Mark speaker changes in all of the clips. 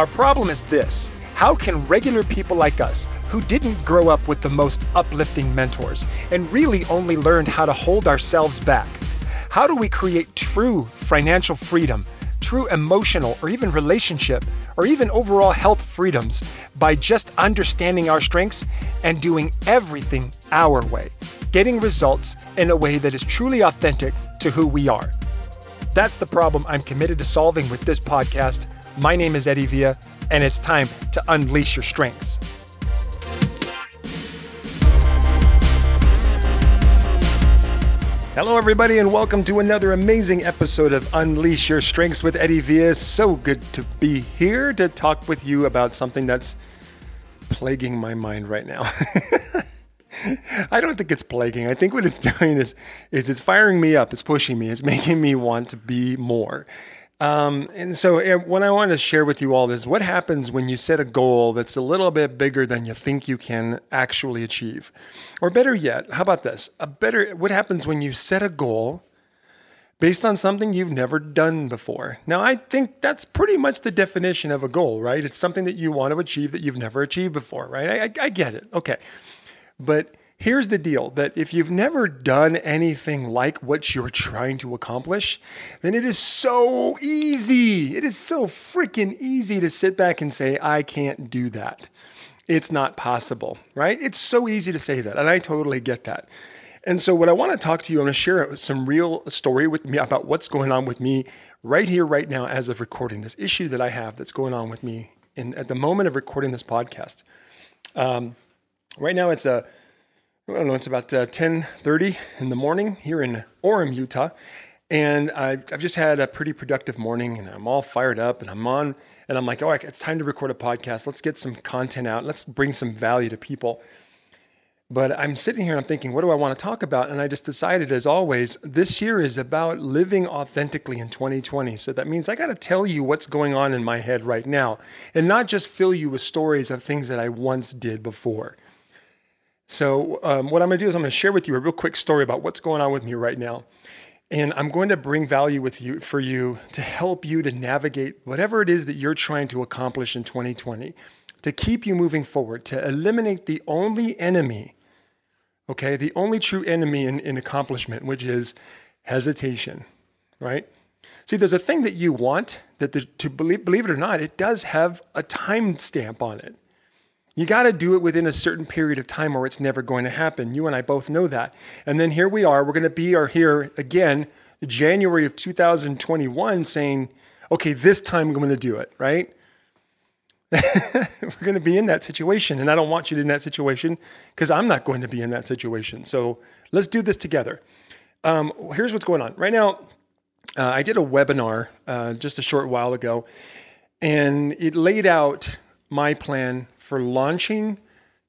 Speaker 1: Our problem is this how can regular people like us, who didn't grow up with the most uplifting mentors and really only learned how to hold ourselves back, how do we create true financial freedom, true emotional or even relationship, or even overall health freedoms by just understanding our strengths and doing everything our way, getting results in a way that is truly authentic to who we are? That's the problem I'm committed to solving with this podcast. My name is Eddie Villa, and it's time to unleash your strengths. Hello, everybody, and welcome to another amazing episode of Unleash Your Strengths with Eddie Villa. So good to be here to talk with you about something that's plaguing my mind right now. I don't think it's plaguing. I think what it's doing is, is it's firing me up. It's pushing me. It's making me want to be more. Um, and so, eh, what I want to share with you all is what happens when you set a goal that's a little bit bigger than you think you can actually achieve. Or better yet, how about this? A better, what happens when you set a goal based on something you've never done before? Now, I think that's pretty much the definition of a goal, right? It's something that you want to achieve that you've never achieved before, right? I, I, I get it. Okay. But Here's the deal that if you've never done anything like what you're trying to accomplish, then it is so easy. It is so freaking easy to sit back and say, I can't do that. It's not possible, right? It's so easy to say that. And I totally get that. And so, what I want to talk to you, I'm going to share some real story with me about what's going on with me right here, right now, as of recording this issue that I have that's going on with me in, at the moment of recording this podcast. Um, right now, it's a I don't know, it's about uh, 10.30 in the morning here in Orem, Utah. And I've, I've just had a pretty productive morning and I'm all fired up and I'm on and I'm like, right, it's time to record a podcast. Let's get some content out. Let's bring some value to people. But I'm sitting here and I'm thinking, what do I want to talk about? And I just decided, as always, this year is about living authentically in 2020. So that means I got to tell you what's going on in my head right now and not just fill you with stories of things that I once did before. So, um, what I'm going to do is I'm going to share with you a real quick story about what's going on with me right now. And I'm going to bring value with you for you to help you to navigate whatever it is that you're trying to accomplish in 2020, to keep you moving forward, to eliminate the only enemy, okay, the only true enemy in, in accomplishment, which is hesitation, right? See, there's a thing that you want that the, to believe, believe it or not, it does have a time stamp on it. You got to do it within a certain period of time or it's never going to happen. You and I both know that. And then here we are, we're going to be here again, January of 2021, saying, okay, this time I'm going to do it, right? we're going to be in that situation. And I don't want you in that situation because I'm not going to be in that situation. So let's do this together. Um, here's what's going on. Right now, uh, I did a webinar uh, just a short while ago, and it laid out my plan for launching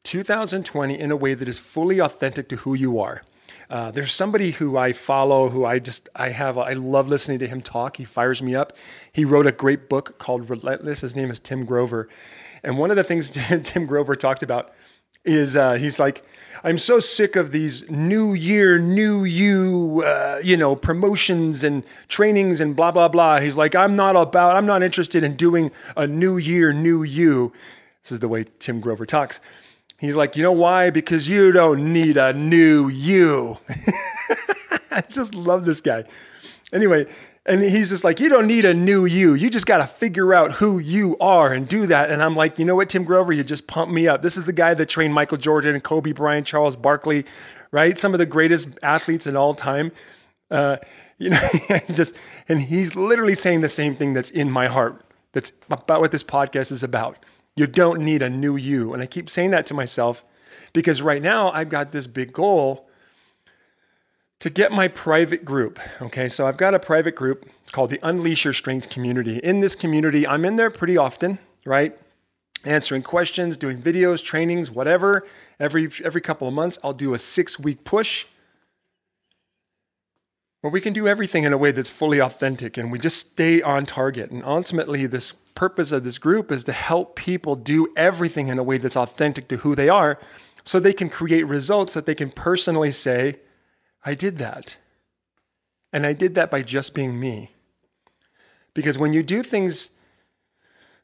Speaker 1: 2020 in a way that is fully authentic to who you are. Uh, there's somebody who I follow who I just I have I love listening to him talk. He fires me up. He wrote a great book called Relentless. His name is Tim Grover, and one of the things Tim Grover talked about is uh, he's like, I'm so sick of these new year, new you, uh, you know, promotions and trainings and blah blah blah. He's like, I'm not about, I'm not interested in doing a new year, new you. This is the way Tim Grover talks. He's like, you know why? Because you don't need a new you. I just love this guy. Anyway, and he's just like, you don't need a new you. You just got to figure out who you are and do that. And I'm like, you know what, Tim Grover, you just pumped me up. This is the guy that trained Michael Jordan and Kobe Bryant, Charles Barkley, right? Some of the greatest athletes in all time. Uh, you know, just, and he's literally saying the same thing that's in my heart. That's about what this podcast is about. You don't need a new you. And I keep saying that to myself because right now I've got this big goal to get my private group. Okay, so I've got a private group. It's called the Unleash Your Strengths community. In this community, I'm in there pretty often, right? Answering questions, doing videos, trainings, whatever. Every every couple of months, I'll do a six week push where we can do everything in a way that's fully authentic and we just stay on target. And ultimately, this purpose of this group is to help people do everything in a way that's authentic to who they are so they can create results that they can personally say, I did that. And I did that by just being me. Because when you do things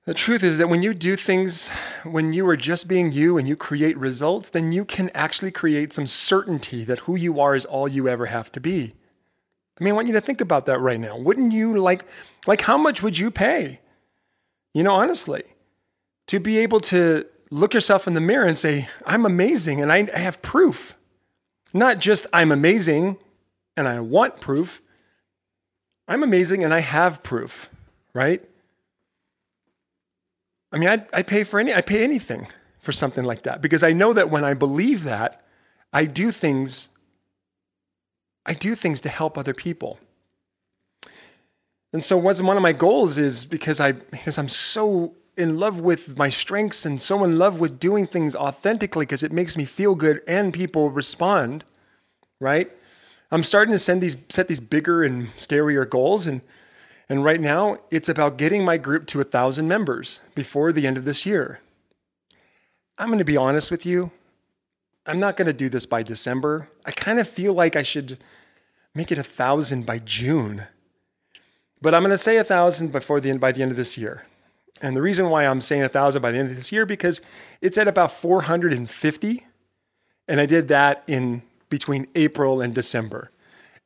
Speaker 1: The truth is that when you do things, when you are just being you and you create results, then you can actually create some certainty that who you are is all you ever have to be. I mean, I want you to think about that right now. Wouldn't you like, like, how much would you pay? You know, honestly, to be able to look yourself in the mirror and say, I'm amazing and I have proof. Not just I'm amazing and I want proof. I'm amazing and I have proof, right? I mean, I, I pay for any, I pay anything for something like that because I know that when I believe that, I do things, I do things to help other people. And so one of my goals is because I because I'm so in love with my strengths and so in love with doing things authentically because it makes me feel good and people respond, right? I'm starting to send these set these bigger and scarier goals and and right now, it's about getting my group to a thousand members before the end of this year. I'm going to be honest with you. I'm not going to do this by December. I kind of feel like I should make it a thousand by June. But I'm going to say a thousand before the end by the end of this year. And the reason why I'm saying a thousand by the end of this year because it's at about 450, and I did that in between April and December.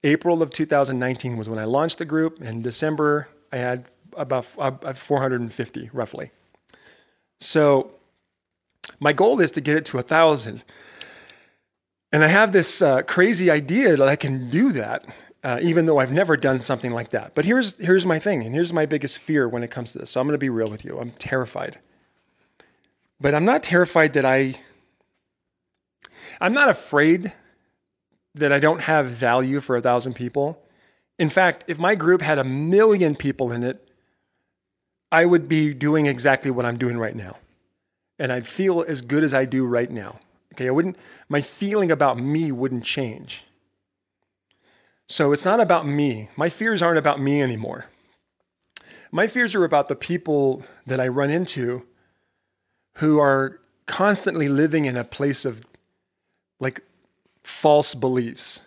Speaker 1: April of 2019 was when I launched the group. and December, I had about uh, 450 roughly. So my goal is to get it to a thousand. And I have this uh, crazy idea that I can do that, uh, even though I've never done something like that. But here's, here's my thing, and here's my biggest fear when it comes to this. So I'm going to be real with you. I'm terrified. But I'm not terrified that I, I'm not afraid that I don't have value for a thousand people. In fact, if my group had a million people in it, I would be doing exactly what I'm doing right now. And I'd feel as good as I do right now. Okay, I wouldn't, my feeling about me wouldn't change. So it's not about me. My fears aren't about me anymore. My fears are about the people that I run into who are constantly living in a place of like false beliefs.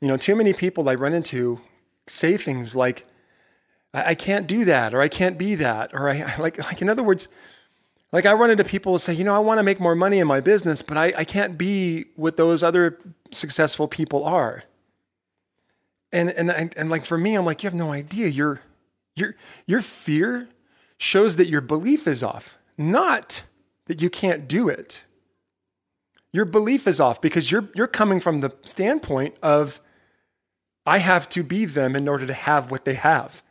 Speaker 1: You know, too many people I run into say things like, I, can't do that, or I can't be that, or I like, like in other words, like I run into people who say, you know, I want to make more money in my business, but I, I can't be what those other successful people are. And and and like for me, I'm like, you have no idea. Your your your fear shows that your belief is off, not that you can't do it your belief is off because you're you're coming from the standpoint of I have to be them in order to have what they have.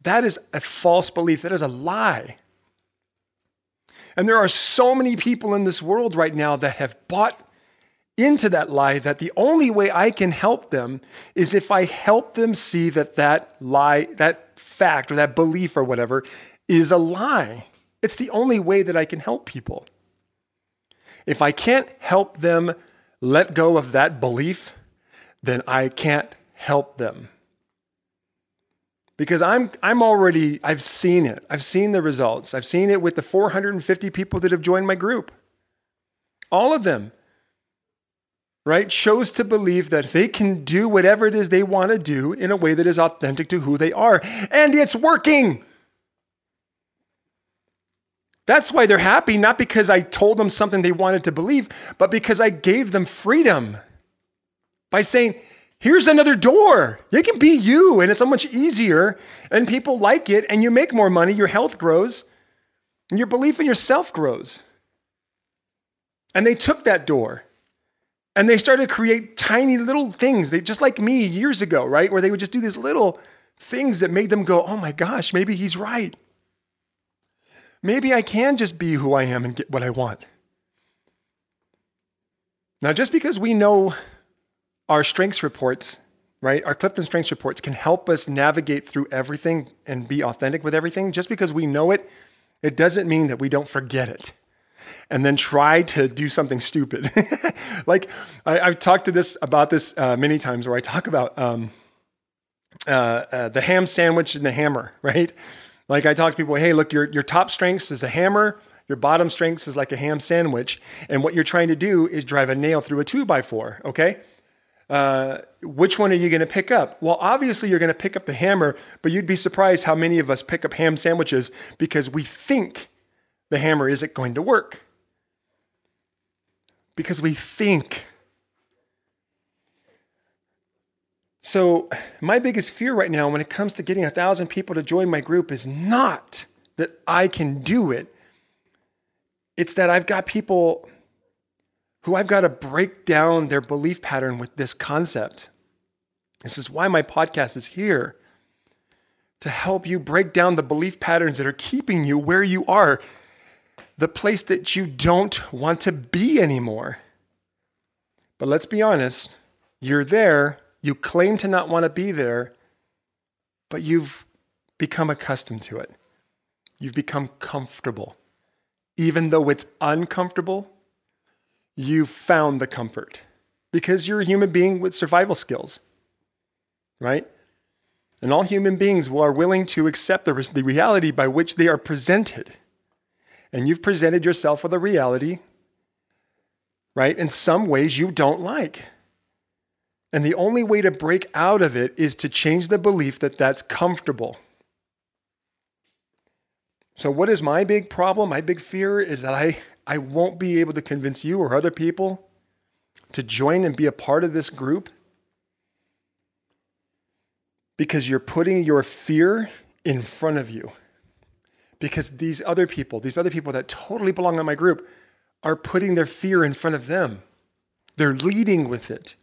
Speaker 1: That is a false belief. That is a lie. And there are so many people in this world right now that have bought into that lie that the only way I can help them is if I help them see that that lie, that fact or that belief or whatever is a lie. It's the only way that I can help people. If I can't help them let go of that belief, then I can't help them. Because I'm, I'm already, I've seen it. I've seen the results. I've seen it with the 450 people that have joined my group. All of them, right, chose to believe that they can do whatever it is they want to do in a way that is authentic to who they are. And it's working. That's why they're happy, not because I told them something they wanted to believe, but because I gave them freedom by saying, here's another door. You can be you, and it's so much easier, and people like it, and you make more money, your health grows, and your belief in yourself grows. And they took that door. And they started to create tiny little things. They just like me years ago, right? Where they would just do these little things that made them go, "Oh my gosh, maybe he's right." maybe I can just be who I am and get what I want. Now, just because we know our strengths reports, right, our Clifton strengths reports can help us navigate through everything and be authentic with everything, just because we know it, it doesn't mean that we don't forget it and then try to do something stupid. like I, have talked to this about this uh, many times, where I talk about um, uh, uh, the ham sandwich and the hammer, right? Like I talk to people, hey, look, your, your top strengths is a hammer, your bottom strengths is like a ham sandwich. And what you're trying to do is drive a nail through a two by four, okay? Uh, which one are you going to pick up? Well, obviously, you're going to pick up the hammer, but you'd be surprised how many of us pick up ham sandwiches because we think the hammer isn't going to work. Because we think. So, my biggest fear right now when it comes to getting a thousand people to join my group is not that I can do it, it's that I've got people who I've got to break down their belief pattern with this concept. This is why my podcast is here to help you break down the belief patterns that are keeping you where you are, the place that you don't want to be anymore. But let's be honest, you're there, you claim to not want to be there, but you've become accustomed to it. You've become comfortable. Even though it's uncomfortable, you found the comfort because you're a human being with survival skills, right? And all human beings are willing to accept the, the reality by which they are presented. And you've presented yourself with a reality, right? In some ways you don't like. And the only way to break out of it is to change the belief that that's comfortable. So, what is my big problem? My big fear is that I I won't be able to convince you or other people to join and be a part of this group because you're putting your fear in front of you. Because these other people, these other people that totally belong in my group, are putting their fear in front of them. They're leading with it.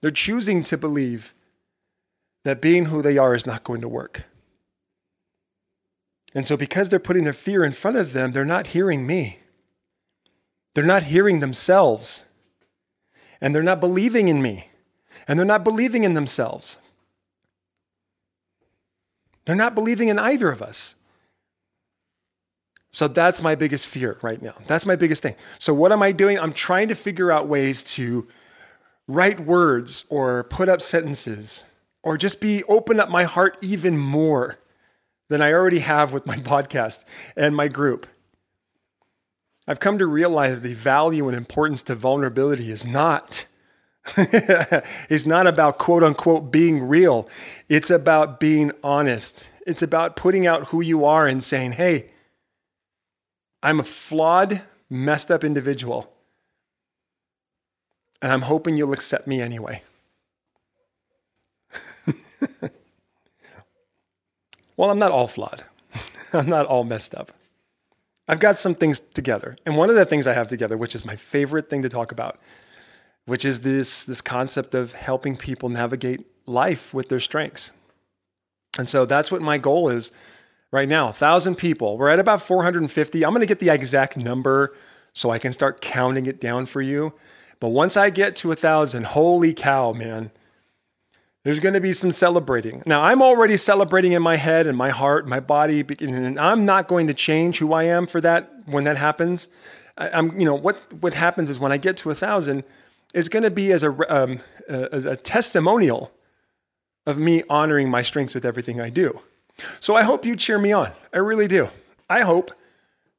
Speaker 1: They're choosing to believe that being who they are is not going to work. And so, because they're putting their fear in front of them, they're not hearing me. They're not hearing themselves. And they're not believing in me. And they're not believing in themselves. They're not believing in either of us. So that's my biggest fear right now. That's my biggest thing. So, what am I doing? I'm trying to figure out ways to write words or put up sentences or just be open up my heart even more than I already have with my podcast and my group. I've come to realize the value and importance to vulnerability is not is not about quote unquote being real. It's about being honest. It's about putting out who you are and saying, "Hey, I'm a flawed, messed up individual. And I'm hoping you'll accept me anyway." Well, I'm not all flawed. I'm not all messed up. I've got some things together. And one of the things I have together, which is my favorite thing to talk about, which is this, this concept of helping people navigate life with their strengths. And so that's what my goal is right now 1,000 people. We're at about 450. I'm going to get the exact number so I can start counting it down for you. But once I get to a 1,000, holy cow, man, there's going to be some celebrating. Now, I'm already celebrating in my head and my heart, my body, and I'm not going to change who I am for that when that happens. I, am you know, what what happens is when I get to a thousand, it's going to be as a um, as a testimonial of me honoring my strengths with everything I do. So I hope you cheer me on. I really do. I hope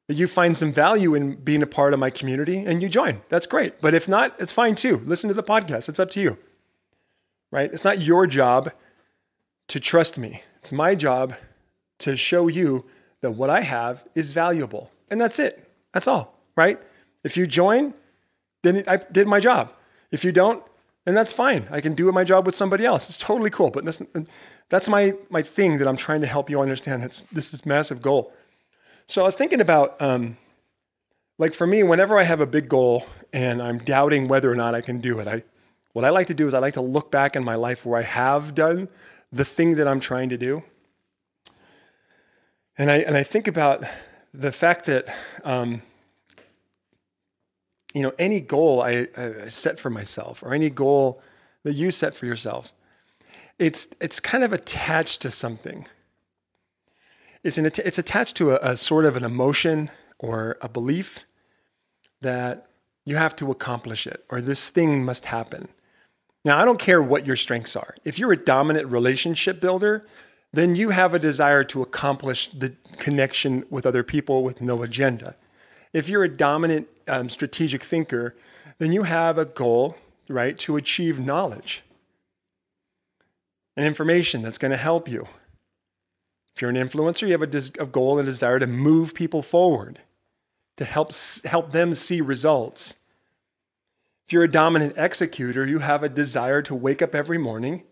Speaker 1: that you find some value in being a part of my community and you join. That's great. But if not, it's fine too. Listen to the podcast. It's up to you right? It's not your job to trust me. It's my job to show you that what I have is valuable. And that's it. That's all, right? If you join, then I did my job. If you don't, then that's fine. I can do my job with somebody else. It's totally cool. But that's, that's my, my thing that I'm trying to help you understand. That's this is massive goal. So I was thinking about, um, like for me, whenever I have a big goal and I'm doubting whether or not I can do it, I what I like to do is I like to look back in my life where I have done the thing that I'm trying to do. And I, and I think about the fact that, um, you know, any goal I, I set for myself or any goal that you set for yourself, it's, it's kind of attached to something. It's, an, it's attached to a, a sort of an emotion or a belief that you have to accomplish it or this thing must happen. Now, I don't care what your strengths are. If you're a dominant relationship builder, then you have a desire to accomplish the connection with other people with no agenda. If you're a dominant um, strategic thinker, then you have a goal right, to achieve knowledge and information that's going to help you. If you're an influencer, you have a, a goal and a desire to move people forward, to help, help them see results. If you're a dominant executor, you have a desire to wake up every morning,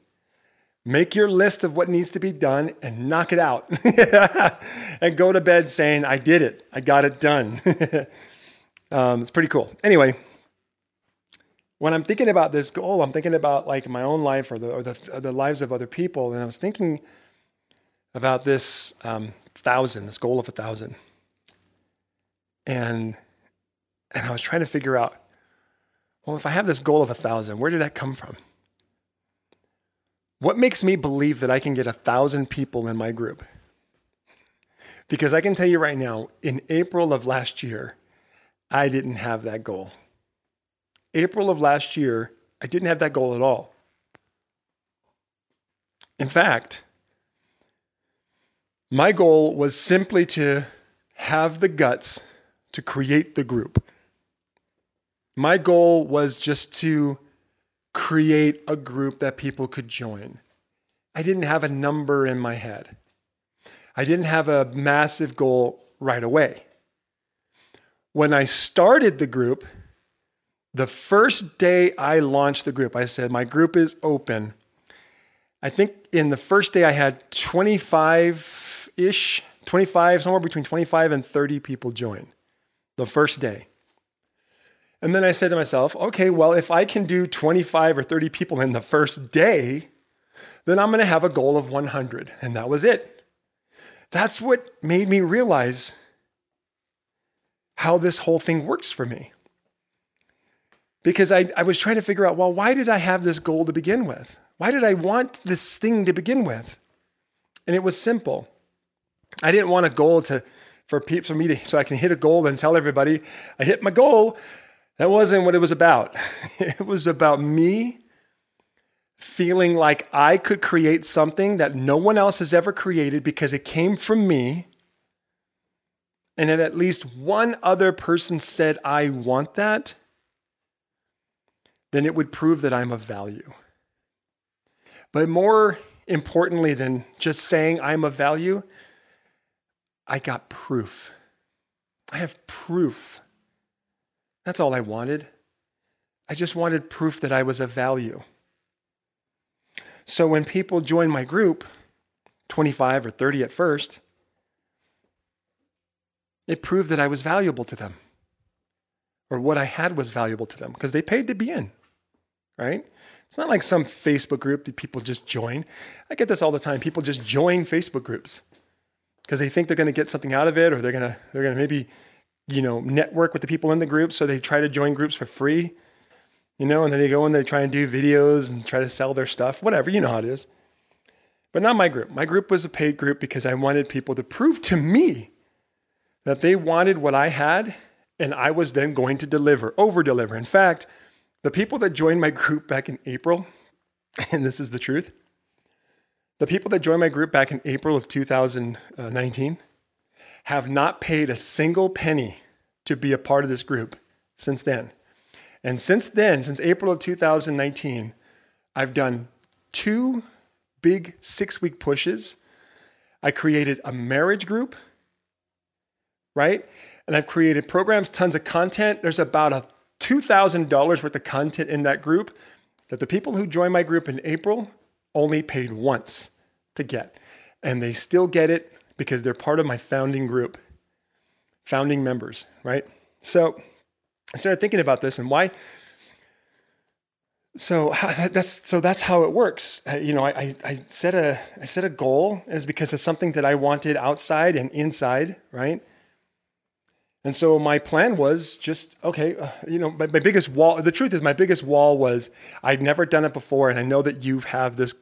Speaker 1: make your list of what needs to be done, and knock it out. and go to bed saying, I did it, I got it done. um, it's pretty cool. Anyway, when I'm thinking about this goal, I'm thinking about like my own life or the, or the, or the lives of other people. And I was thinking about this um, thousand, this goal of a thousand. And, and I was trying to figure out, well, if I have this goal of a thousand, where did that come from? What makes me believe that I can get a thousand people in my group? Because I can tell you right now, in April of last year, I didn't have that goal. April of last year, I didn't have that goal at all. In fact, my goal was simply to have the guts to create the group. My goal was just to create a group that people could join. I didn't have a number in my head. I didn't have a massive goal right away. When I started the group, the first day I launched the group, I said, My group is open. I think in the first day I had 25 ish, 25, somewhere between 25 and 30 people join the first day. And then I said to myself, okay, well, if I can do 25 or 30 people in the first day, then I'm going to have a goal of 100. And that was it. That's what made me realize how this whole thing works for me because I, I was trying to figure out, well, why did I have this goal to begin with? Why did I want this thing to begin with? And it was simple. I didn't want a goal to for people for me to so I can hit a goal and tell everybody I hit my goal. That wasn't what it was about. It was about me feeling like I could create something that no one else has ever created because it came from me. And if at least one other person said, I want that, then it would prove that I'm of value. But more importantly than just saying I'm of value, I got proof. I have proof. That's all I wanted. I just wanted proof that I was of value. So when people join my group, 25 or 30 at first, it proved that I was valuable to them or what I had was valuable to them because they paid to be in right? It's not like some Facebook group that people just join. I get this all the time. People just join Facebook groups because they think they're going to get something out of it or they're going to they're going to maybe you know network with the people in the group so they try to join groups for free. You know, and then they go and they try and do videos and try to sell their stuff, whatever, you know how it is. But not my group. My group was a paid group because I wanted people to prove to me that they wanted what I had and I was then going to deliver, over deliver. In fact, the people that joined my group back in April, and this is the truth, the people that joined my group back in April of 2019 have not paid a single penny to be a part of this group since then. And since then, since April of 2019, I've done two big six week pushes. I created a marriage group, right? And I've created programs, tons of content. There's about a $2,000 worth of content in that group that the people who joined my group in April only paid once to get. And they still get it because they're part of my founding group, founding members, right? So I started thinking about this and why. So that's so that's how it works. Uh, you know, I, I set a I set a goal is because of something that I wanted outside and inside, right? And so my plan was just, okay, uh, you know, my, my biggest wall, the truth is, my biggest wall was I'd never done it before. And I know that you have this,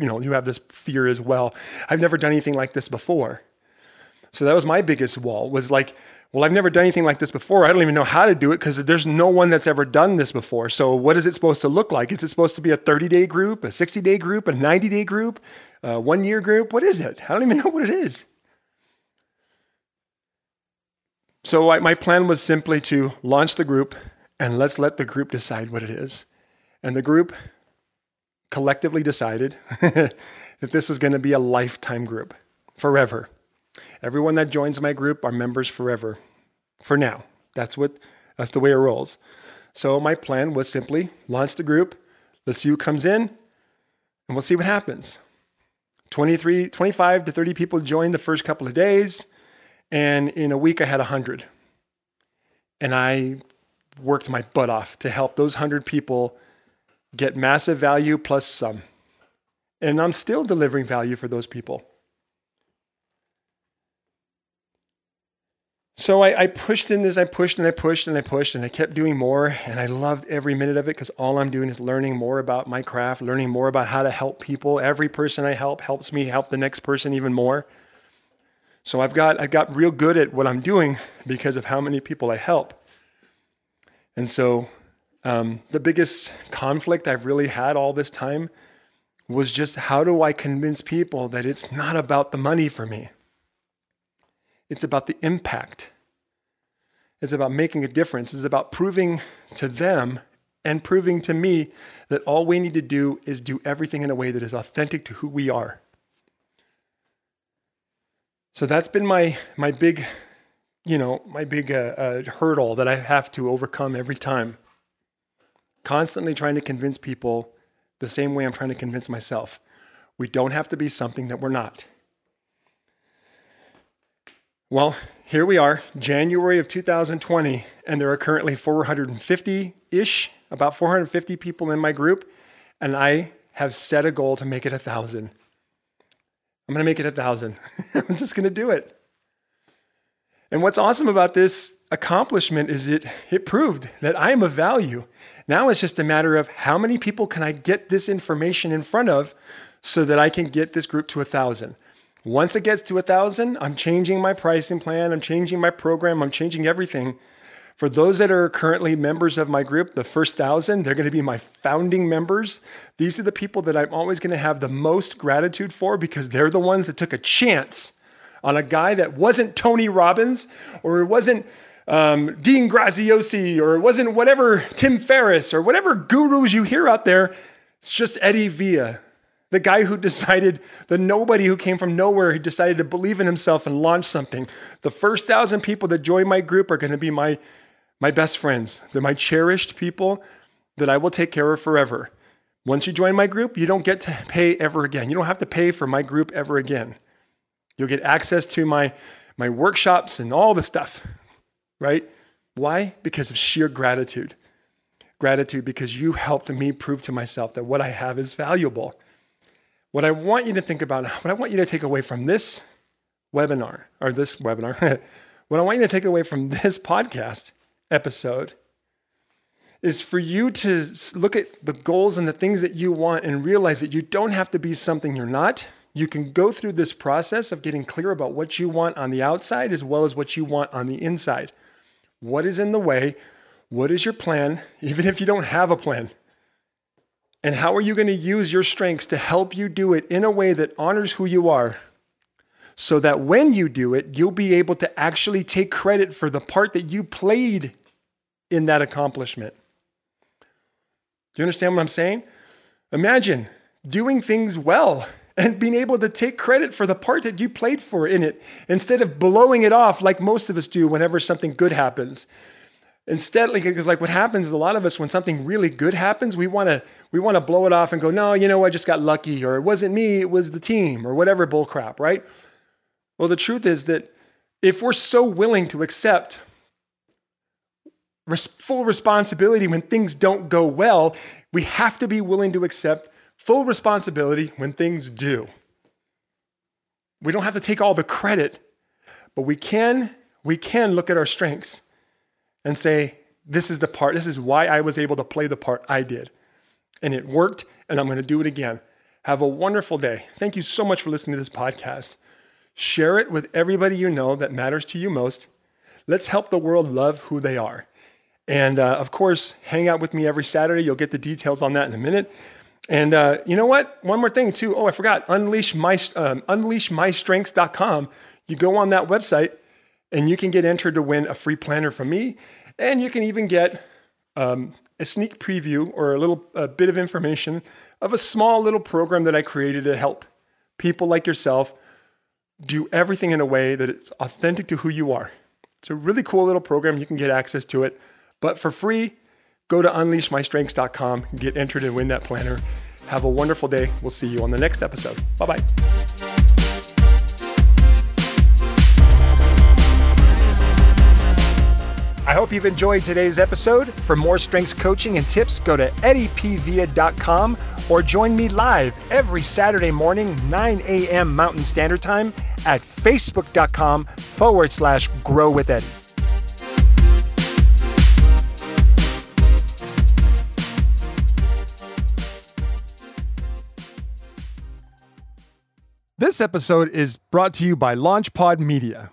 Speaker 1: you know, you have this fear as well. I've never done anything like this before. So that was my biggest wall was like, well, I've never done anything like this before. I don't even know how to do it because there's no one that's ever done this before. So what is it supposed to look like? Is it supposed to be a 30 day group, a 60 day group, a 90 day group, a one year group? What is it? I don't even know what it is. So I, my plan was simply to launch the group and let's let the group decide what it is. And the group collectively decided that this was going to be a lifetime group, forever. Everyone that joins my group are members forever. For now. That's what that's the way it rolls. So my plan was simply launch the group, let's see who comes in, and we'll see what happens. 23, 25 to 30 people joined the first couple of days, and in a week I had 100. And I worked my butt off to help those 100 people get massive value plus some. And I'm still delivering value for those people. So I, I, pushed in this, I pushed and I pushed and I pushed and I kept doing more. And I loved every minute of it because all I'm doing is learning more about my craft, learning more about how to help people. Every person I help helps me help the next person even more. So I've got, I've got real good at what I'm doing because of how many people I help. And so um, the biggest conflict I've really had all this time was just how do I convince people that it's not about the money for me? It's about the impact. It's about making a difference. It's about proving to them and proving to me that all we need to do is do everything in a way that is authentic to who we are. So that's been my my big, you know, my big uh, uh, hurdle that I have to overcome every time. Constantly trying to convince people the same way I'm trying to convince myself. We don't have to be something that we're not. Well, here we are, January of 2020, and there are currently 450 ish, about 450 people in my group, and I have set a goal to make it a thousand. I'm gonna make it a thousand. I'm just gonna do it. And what's awesome about this accomplishment is it, it proved that I am of value. Now it's just a matter of how many people can I get this information in front of so that I can get this group to a thousand. Once it gets to a thousand, I'm changing my pricing plan, I'm changing my program, I'm changing everything. For those that are currently members of my group, the first thousand, they're going to be my founding members. These are the people that I'm always going to have the most gratitude for because they're the ones that took a chance on a guy that wasn't Tony Robbins or it wasn't um, Dean Graziosi or it wasn't whatever Tim Ferriss or whatever gurus you hear out there. It's just Eddie Villa the guy who decided, the nobody who came from nowhere, who decided to believe in himself and launch something. The first thousand people that join my group are going to be my, my best friends. They're my cherished people that I will take care of forever. Once you join my group, you don't get to pay ever again. You don't have to pay for my group ever again. You'll get access to my, my workshops and all the stuff, right? Why? Because of sheer gratitude. Gratitude because you helped me prove to myself that what I have is valuable. What I want you to think about, what I want you to take away from this webinar, or this webinar, what I want you to take away from this podcast episode is for you to look at the goals and the things that you want and realize that you don't have to be something you're not. You can go through this process of getting clear about what you want on the outside as well as what you want on the inside. What is in the way? What is your plan? Even if you don't have a plan, and how are you going to use your strengths to help you do it in a way that honors who you are? So that when you do it, you'll be able to actually take credit for the part that you played in that accomplishment. Do you understand what I'm saying? Imagine doing things well and being able to take credit for the part that you played for in it instead of blowing it off like most of us do whenever something good happens. Instead, like, because like what happens is a lot of us, when something really good happens, we want to we want to blow it off and go, no, you know, I just got lucky, or it wasn't me, it was the team, or whatever bullcrap, right? Well, the truth is that if we're so willing to accept res- full responsibility when things don't go well, we have to be willing to accept full responsibility when things do. We don't have to take all the credit, but we can we can look at our strengths and say, This is the part, this is why I was able to play the part I did. And it worked, and I'm going to do it again. Have a wonderful day. Thank you so much for listening to this podcast. Share it with everybody you know that matters to you most. Let's help the world love who they are. And uh, of course, hang out with me every Saturday. You'll get the details on that in a minute. And uh, you know what? One more thing, too. Oh, I forgot. Unleash my, um, unleashmystrengths.com. You go on that website and you can get entered to win a free planner from me. And you can even get um, a sneak preview or a little a bit of information of a small little program that I created to help people like yourself do everything in a way that it's authentic to who you are. It's a really cool little program. You can get access to it, but for free, go to unleashmystrengths.com, get entered and win that planner. Have a wonderful day. We'll see you on the next episode. Bye bye. I hope you've enjoyed today's episode. For more strengths coaching and tips, go to eddiepvia.com or join me live every Saturday morning, 9 a.m. Mountain Standard Time at facebook.com forward slash grow with Eddie. This episode is brought to you by LaunchPod Media.